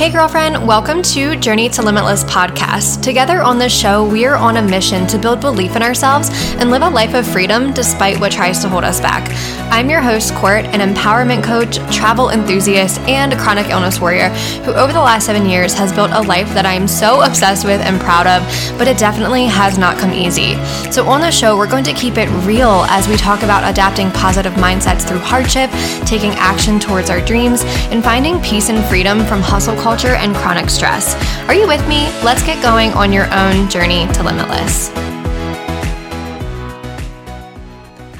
Hey, girlfriend, welcome to Journey to Limitless podcast. Together on this show, we are on a mission to build belief in ourselves and live a life of freedom despite what tries to hold us back. I'm your host, Court, an empowerment coach, travel enthusiast, and chronic illness warrior who, over the last seven years, has built a life that I am so obsessed with and proud of, but it definitely has not come easy. So, on the show, we're going to keep it real as we talk about adapting positive mindsets through hardship, taking action towards our dreams, and finding peace and freedom from hustle culture culture and chronic stress. Are you with me? Let's get going on your own journey to limitless.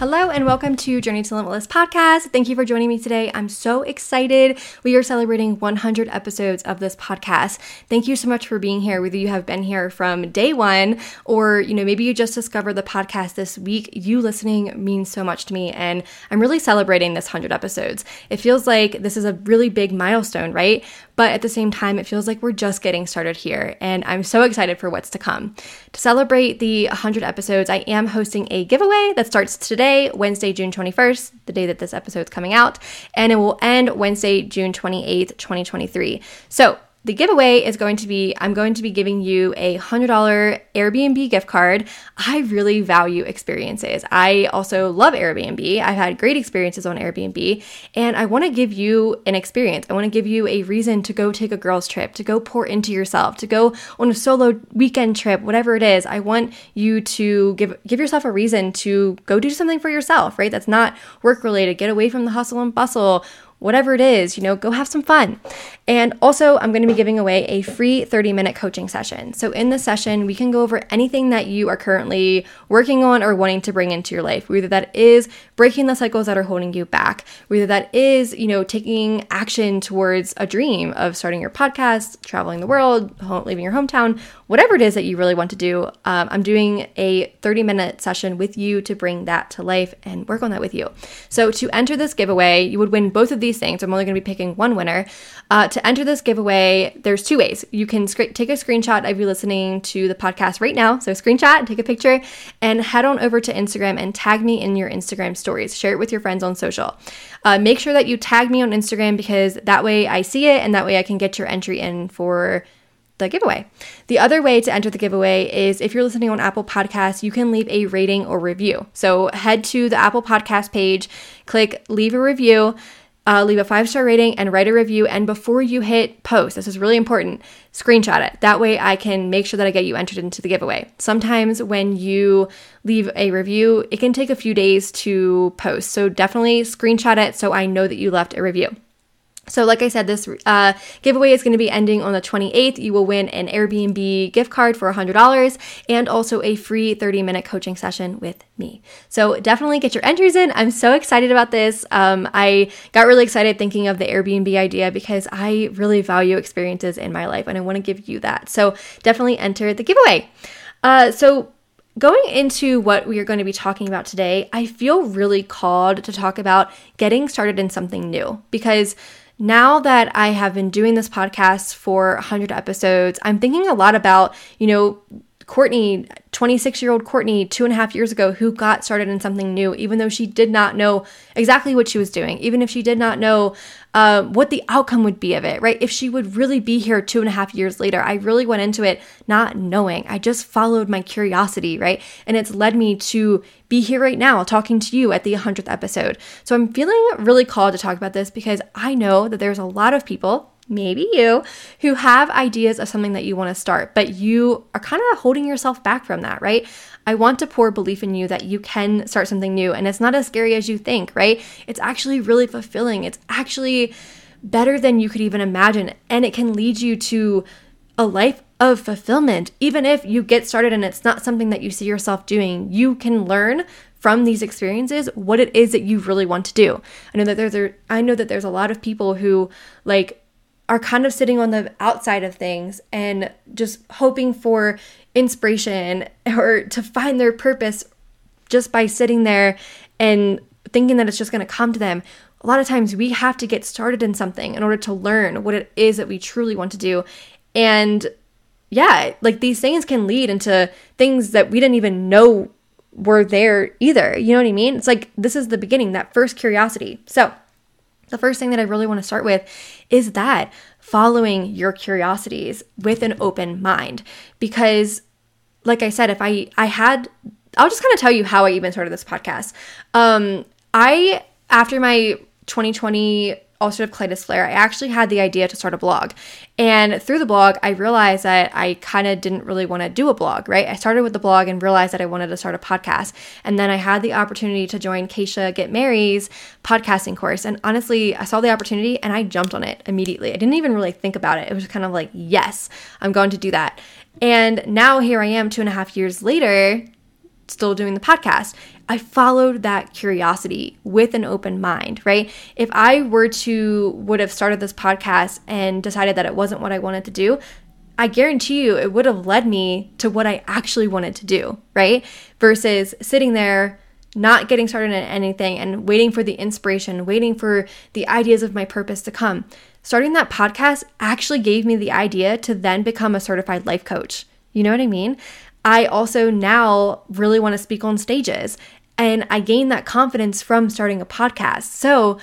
Hello and welcome to Journey to Limitless podcast. Thank you for joining me today. I'm so excited. We are celebrating 100 episodes of this podcast. Thank you so much for being here. Whether you have been here from day one or, you know, maybe you just discovered the podcast this week, you listening means so much to me. And I'm really celebrating this 100 episodes. It feels like this is a really big milestone, right? But at the same time, it feels like we're just getting started here. And I'm so excited for what's to come. To celebrate the 100 episodes, I am hosting a giveaway that starts today Wednesday, June 21st, the day that this episode is coming out, and it will end Wednesday, June 28th, 2023. So the giveaway is going to be I'm going to be giving you a $100 Airbnb gift card. I really value experiences. I also love Airbnb. I've had great experiences on Airbnb, and I want to give you an experience. I want to give you a reason to go take a girls' trip, to go pour into yourself, to go on a solo weekend trip, whatever it is. I want you to give give yourself a reason to go do something for yourself, right? That's not work related. Get away from the hustle and bustle whatever it is, you know, go have some fun. And also, I'm going to be giving away a free 30 minute coaching session. So, in this session, we can go over anything that you are currently working on or wanting to bring into your life, whether that is breaking the cycles that are holding you back, whether that is, you know, taking action towards a dream of starting your podcast, traveling the world, leaving your hometown, whatever it is that you really want to do. Um, I'm doing a 30 minute session with you to bring that to life and work on that with you. So, to enter this giveaway, you would win both of these things. I'm only going to be picking one winner. Uh, to enter this giveaway, there's two ways. You can sc- take a screenshot of you listening to the podcast right now. So, screenshot, take a picture, and head on over to Instagram and tag me in your Instagram stories. Share it with your friends on social. Uh, make sure that you tag me on Instagram because that way I see it and that way I can get your entry in for the giveaway. The other way to enter the giveaway is if you're listening on Apple Podcasts, you can leave a rating or review. So head to the Apple Podcast page, click leave a review uh, leave a five star rating and write a review. And before you hit post, this is really important, screenshot it. That way I can make sure that I get you entered into the giveaway. Sometimes when you leave a review, it can take a few days to post. So definitely screenshot it so I know that you left a review. So, like I said, this uh, giveaway is going to be ending on the 28th. You will win an Airbnb gift card for $100 and also a free 30 minute coaching session with me. So, definitely get your entries in. I'm so excited about this. Um, I got really excited thinking of the Airbnb idea because I really value experiences in my life and I want to give you that. So, definitely enter the giveaway. Uh, so, Going into what we are going to be talking about today, I feel really called to talk about getting started in something new because now that I have been doing this podcast for 100 episodes, I'm thinking a lot about, you know, Courtney, 26 year old Courtney, two and a half years ago, who got started in something new, even though she did not know exactly what she was doing, even if she did not know uh, what the outcome would be of it, right? If she would really be here two and a half years later. I really went into it not knowing. I just followed my curiosity, right? And it's led me to be here right now talking to you at the 100th episode. So I'm feeling really called to talk about this because I know that there's a lot of people maybe you, who have ideas of something that you want to start, but you are kind of holding yourself back from that, right? I want to pour belief in you that you can start something new and it's not as scary as you think, right? It's actually really fulfilling. It's actually better than you could even imagine, and it can lead you to a life of fulfillment. Even if you get started and it's not something that you see yourself doing, you can learn from these experiences what it is that you really want to do. I know that there's a, I know that there's a lot of people who like are kind of sitting on the outside of things and just hoping for inspiration or to find their purpose just by sitting there and thinking that it's just going to come to them. A lot of times we have to get started in something in order to learn what it is that we truly want to do. And yeah, like these things can lead into things that we didn't even know were there either. You know what I mean? It's like this is the beginning, that first curiosity. So, the first thing that I really want to start with is that following your curiosities with an open mind. Because, like I said, if I, I had, I'll just kind of tell you how I even started this podcast. Um, I, after my 2020 ulcerative colitis flare, I actually had the idea to start a blog. And through the blog, I realized that I kind of didn't really want to do a blog, right? I started with the blog and realized that I wanted to start a podcast. And then I had the opportunity to join Keisha Get Mary's podcasting course. And honestly, I saw the opportunity and I jumped on it immediately. I didn't even really think about it. It was kind of like, yes, I'm going to do that. And now here I am, two and a half years later, still doing the podcast. I followed that curiosity with an open mind, right? If I were to would have started this podcast and decided that it wasn't what I wanted to do, I guarantee you it would have led me to what I actually wanted to do, right? Versus sitting there not getting started in anything and waiting for the inspiration, waiting for the ideas of my purpose to come. Starting that podcast actually gave me the idea to then become a certified life coach. You know what I mean? I also now really want to speak on stages. And I gained that confidence from starting a podcast. So,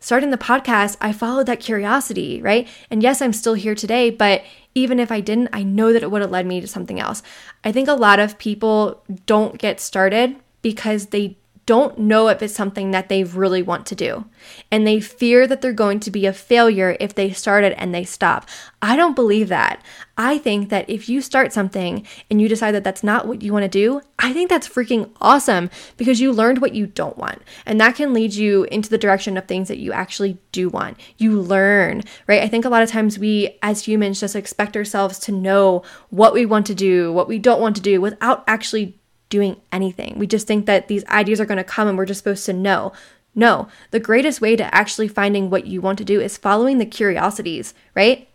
starting the podcast, I followed that curiosity, right? And yes, I'm still here today, but even if I didn't, I know that it would have led me to something else. I think a lot of people don't get started because they don't know if it's something that they really want to do. And they fear that they're going to be a failure if they start it and they stop. I don't believe that. I think that if you start something and you decide that that's not what you want to do, I think that's freaking awesome because you learned what you don't want. And that can lead you into the direction of things that you actually do want. You learn, right? I think a lot of times we as humans just expect ourselves to know what we want to do, what we don't want to do without actually doing anything. We just think that these ideas are going to come and we're just supposed to know. No, the greatest way to actually finding what you want to do is following the curiosities, right?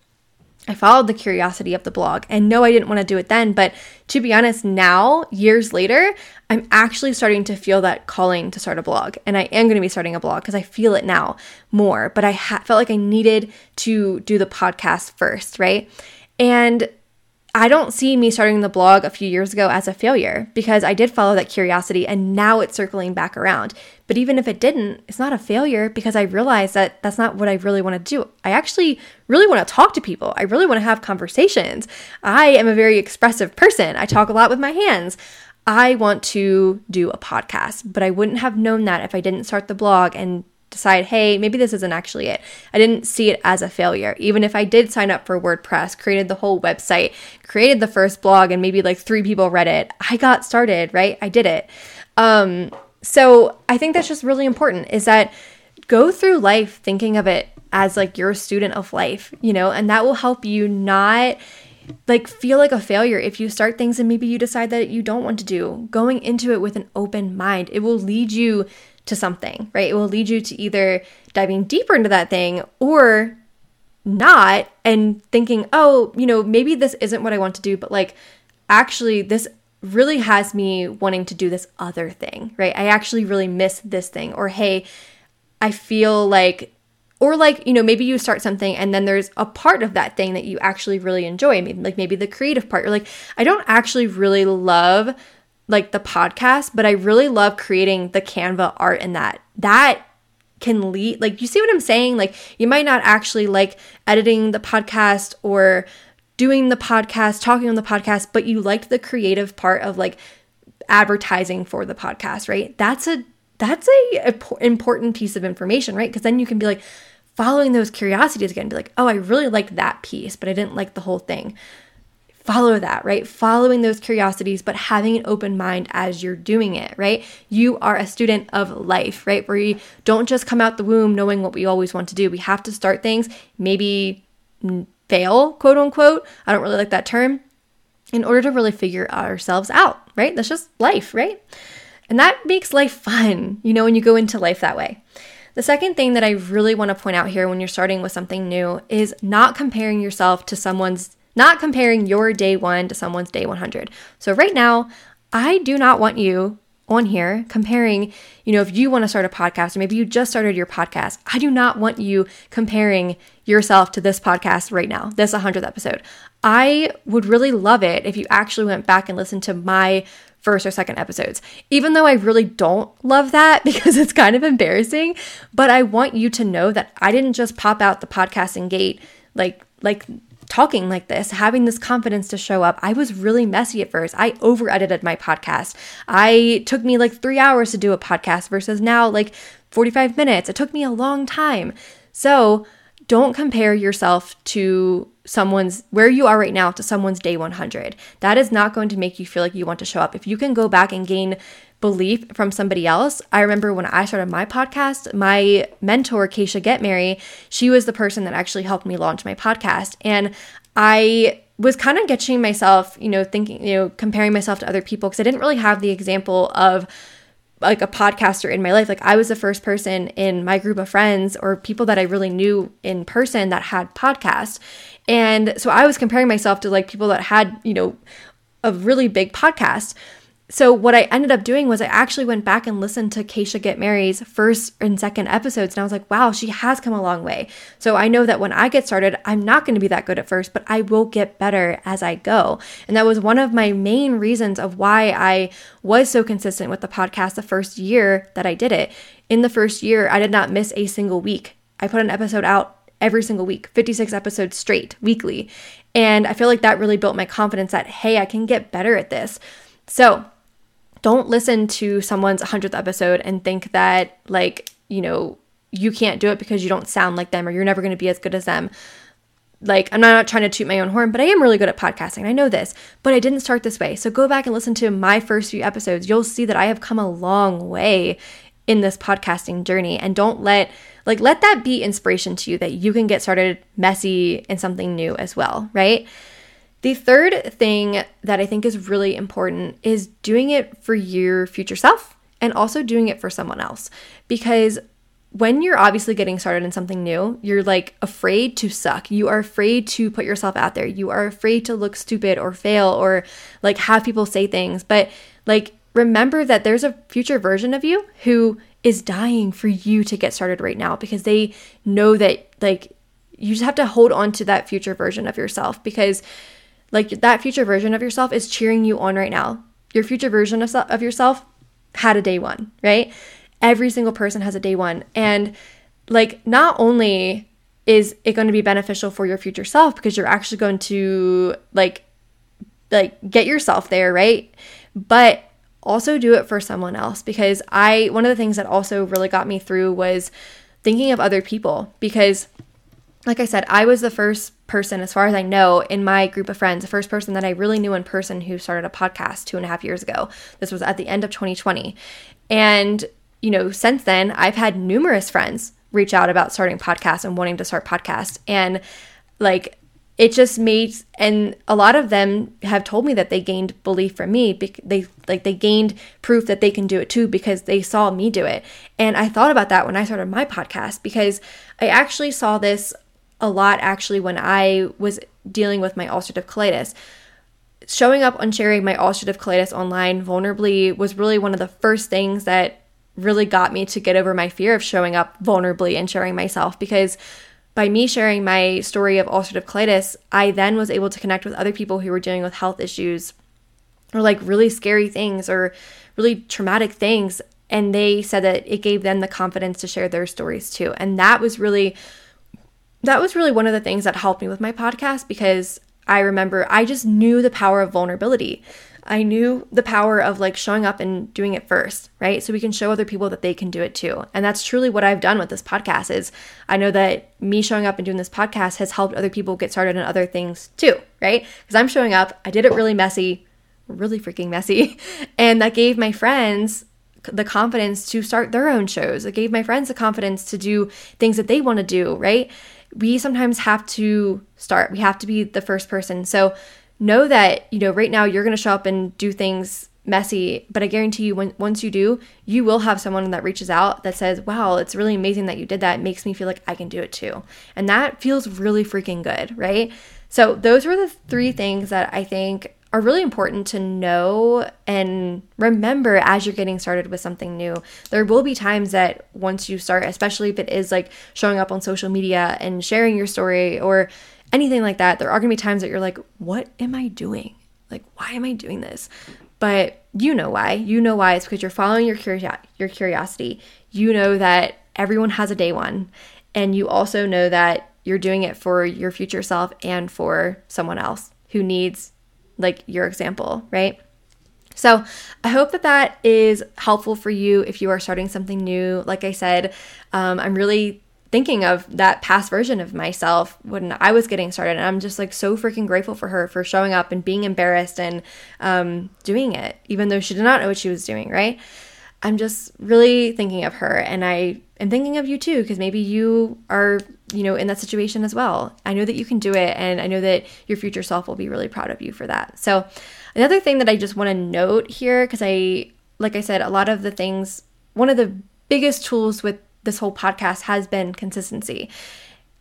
I followed the curiosity of the blog and no, I didn't want to do it then. But to be honest, now, years later, I'm actually starting to feel that calling to start a blog. And I am going to be starting a blog because I feel it now more. But I ha- felt like I needed to do the podcast first, right? And I don't see me starting the blog a few years ago as a failure because I did follow that curiosity and now it's circling back around. But even if it didn't, it's not a failure because I realized that that's not what I really want to do. I actually really want to talk to people. I really want to have conversations. I am a very expressive person. I talk a lot with my hands. I want to do a podcast, but I wouldn't have known that if I didn't start the blog and decide, hey, maybe this isn't actually it. I didn't see it as a failure. Even if I did sign up for WordPress, created the whole website, created the first blog, and maybe like three people read it, I got started, right? I did it. Um, so I think that's just really important is that go through life thinking of it as like you're a student of life, you know, and that will help you not like feel like a failure if you start things and maybe you decide that you don't want to do. Going into it with an open mind, it will lead you to something, right? It will lead you to either diving deeper into that thing or not and thinking, oh, you know, maybe this isn't what I want to do, but like actually, this really has me wanting to do this other thing, right? I actually really miss this thing. Or hey, I feel like, or like, you know, maybe you start something and then there's a part of that thing that you actually really enjoy. Maybe like maybe the creative part. You're like, I don't actually really love like the podcast, but I really love creating the Canva art in that. That can lead like you see what I'm saying? Like you might not actually like editing the podcast or doing the podcast, talking on the podcast, but you liked the creative part of like advertising for the podcast, right? That's a that's a, important piece of information, right? Because then you can be like following those curiosities again, be like, oh, I really liked that piece, but I didn't like the whole thing follow that, right? Following those curiosities, but having an open mind as you're doing it, right? You are a student of life, right? Where we don't just come out the womb knowing what we always want to do. We have to start things, maybe fail, quote unquote. I don't really like that term, in order to really figure ourselves out, right? That's just life, right? And that makes life fun, you know, when you go into life that way. The second thing that I really want to point out here when you're starting with something new is not comparing yourself to someone's not comparing your day one to someone's day 100. So, right now, I do not want you on here comparing, you know, if you want to start a podcast or maybe you just started your podcast, I do not want you comparing yourself to this podcast right now, this 100th episode. I would really love it if you actually went back and listened to my first or second episodes. Even though I really don't love that because it's kind of embarrassing, but I want you to know that I didn't just pop out the podcasting gate like like talking like this, having this confidence to show up. I was really messy at first. I over edited my podcast. I took me like 3 hours to do a podcast versus now like 45 minutes. It took me a long time. So, don't compare yourself to someone's where you are right now to someone's day 100. That is not going to make you feel like you want to show up. If you can go back and gain belief from somebody else, I remember when I started my podcast, my mentor, Keisha Get Mary, she was the person that actually helped me launch my podcast. And I was kind of getting myself, you know, thinking, you know, comparing myself to other people because I didn't really have the example of like a podcaster in my life. Like I was the first person in my group of friends or people that I really knew in person that had podcasts. And so I was comparing myself to like people that had, you know, a really big podcast so what I ended up doing was I actually went back and listened to Keisha Get Mary's first and second episodes, and I was like, wow, she has come a long way. So I know that when I get started, I'm not going to be that good at first, but I will get better as I go. And that was one of my main reasons of why I was so consistent with the podcast the first year that I did it. In the first year, I did not miss a single week. I put an episode out every single week, 56 episodes straight, weekly. And I feel like that really built my confidence that, hey, I can get better at this. So, don't listen to someone's 100th episode and think that, like, you know, you can't do it because you don't sound like them or you're never going to be as good as them. Like, I'm not trying to toot my own horn, but I am really good at podcasting. I know this, but I didn't start this way. So go back and listen to my first few episodes. You'll see that I have come a long way in this podcasting journey. And don't let, like, let that be inspiration to you that you can get started messy in something new as well, right? The third thing that I think is really important is doing it for your future self and also doing it for someone else. Because when you're obviously getting started in something new, you're like afraid to suck. You are afraid to put yourself out there. You are afraid to look stupid or fail or like have people say things. But like remember that there's a future version of you who is dying for you to get started right now because they know that like you just have to hold on to that future version of yourself because like that future version of yourself is cheering you on right now. Your future version of, of yourself had a day one, right? Every single person has a day one. And like, not only is it going to be beneficial for your future self because you're actually going to like, like get yourself there, right? But also do it for someone else because I, one of the things that also really got me through was thinking of other people because like I said, I was the first person, as far as I know, in my group of friends, the first person that I really knew in person who started a podcast two and a half years ago. This was at the end of 2020. And, you know, since then, I've had numerous friends reach out about starting podcasts and wanting to start podcasts. And like, it just made and a lot of them have told me that they gained belief from me they like they gained proof that they can do it too because they saw me do it and i thought about that when i started my podcast because i actually saw this a lot actually when I was dealing with my ulcerative colitis. Showing up and sharing my ulcerative colitis online vulnerably was really one of the first things that really got me to get over my fear of showing up vulnerably and sharing myself because by me sharing my story of ulcerative colitis, I then was able to connect with other people who were dealing with health issues or like really scary things or really traumatic things. And they said that it gave them the confidence to share their stories too. And that was really that was really one of the things that helped me with my podcast because I remember I just knew the power of vulnerability. I knew the power of like showing up and doing it first, right? So we can show other people that they can do it too. And that's truly what I've done with this podcast is I know that me showing up and doing this podcast has helped other people get started in other things too, right? Because I'm showing up, I did it really messy, really freaking messy, and that gave my friends the confidence to start their own shows. It gave my friends the confidence to do things that they want to do, right? We sometimes have to start. We have to be the first person. So know that, you know, right now you're going to show up and do things messy, but I guarantee you when once you do, you will have someone that reaches out that says, "Wow, it's really amazing that you did that. It makes me feel like I can do it too." And that feels really freaking good, right? So those were the three things that I think are really important to know and remember as you're getting started with something new. There will be times that once you start, especially if it is like showing up on social media and sharing your story or anything like that, there are going to be times that you're like, what am I doing? Like, why am I doing this? but you know why. You know why. It's because you're following your, curio- your curiosity. You know that everyone has a day one. And you also know that you're doing it for your future self and for someone else who needs like your example, right? So, I hope that that is helpful for you if you are starting something new. Like I said, um, I'm really thinking of that past version of myself when I was getting started. And I'm just like so freaking grateful for her for showing up and being embarrassed and um, doing it, even though she did not know what she was doing, right? I'm just really thinking of her and I am thinking of you too because maybe you are, you know, in that situation as well. I know that you can do it and I know that your future self will be really proud of you for that. So, another thing that I just want to note here because I like I said a lot of the things one of the biggest tools with this whole podcast has been consistency.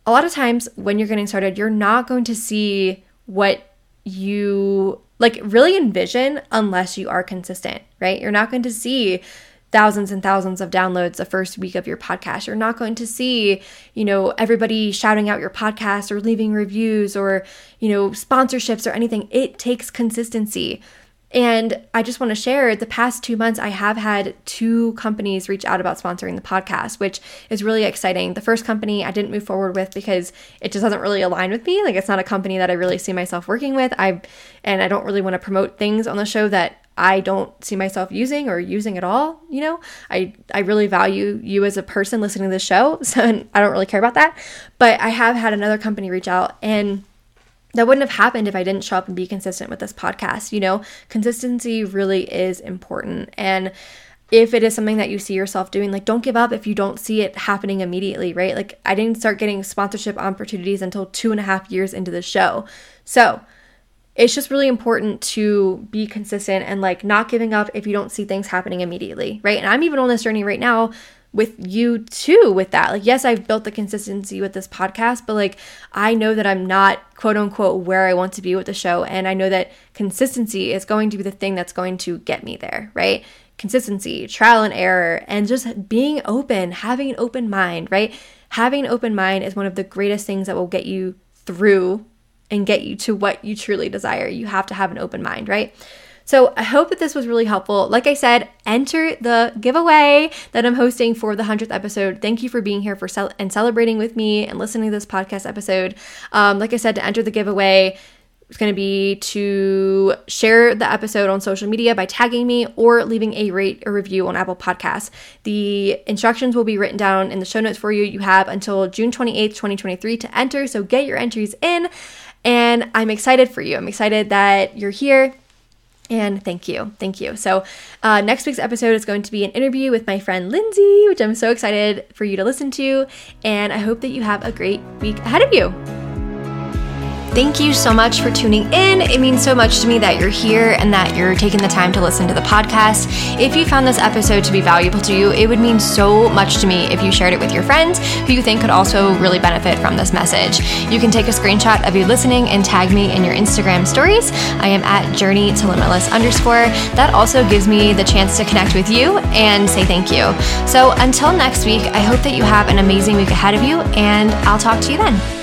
A lot of times when you're getting started, you're not going to see what you like really envision unless you are consistent, right? You're not going to see thousands and thousands of downloads the first week of your podcast. You're not going to see, you know, everybody shouting out your podcast or leaving reviews or, you know, sponsorships or anything. It takes consistency. And I just want to share the past two months, I have had two companies reach out about sponsoring the podcast, which is really exciting. The first company I didn't move forward with because it just doesn't really align with me. Like, it's not a company that I really see myself working with. I, and I don't really want to promote things on the show that I don't see myself using or using at all, you know. I I really value you as a person listening to the show, so I don't really care about that. But I have had another company reach out and that wouldn't have happened if I didn't show up and be consistent with this podcast, you know. Consistency really is important and if it is something that you see yourself doing, like don't give up if you don't see it happening immediately, right? Like I didn't start getting sponsorship opportunities until two and a half years into the show. So it's just really important to be consistent and like not giving up if you don't see things happening immediately, right? And I'm even on this journey right now with you too with that. Like yes, I've built the consistency with this podcast, but like I know that I'm not quote unquote where I want to be with the show and I know that consistency is going to be the thing that's going to get me there, right? Consistency, trial and error, and just being open, having an open mind, right? Having an open mind is one of the greatest things that will get you through and get you to what you truly desire. You have to have an open mind, right? So I hope that this was really helpful. Like I said, enter the giveaway that I'm hosting for the 100th episode. Thank you for being here for and celebrating with me and listening to this podcast episode. Um, like I said, to enter the giveaway, it's going to be to share the episode on social media by tagging me or leaving a rate or review on Apple Podcasts. The instructions will be written down in the show notes for you. You have until June 28th, 2023 to enter. So get your entries in. And I'm excited for you. I'm excited that you're here. And thank you. Thank you. So, uh, next week's episode is going to be an interview with my friend Lindsay, which I'm so excited for you to listen to. And I hope that you have a great week ahead of you. Thank you so much for tuning in. It means so much to me that you're here and that you're taking the time to listen to the podcast. If you found this episode to be valuable to you, it would mean so much to me if you shared it with your friends who you think could also really benefit from this message. You can take a screenshot of you listening and tag me in your Instagram stories. I am at journey to limitless underscore. That also gives me the chance to connect with you and say thank you. So until next week, I hope that you have an amazing week ahead of you, and I'll talk to you then.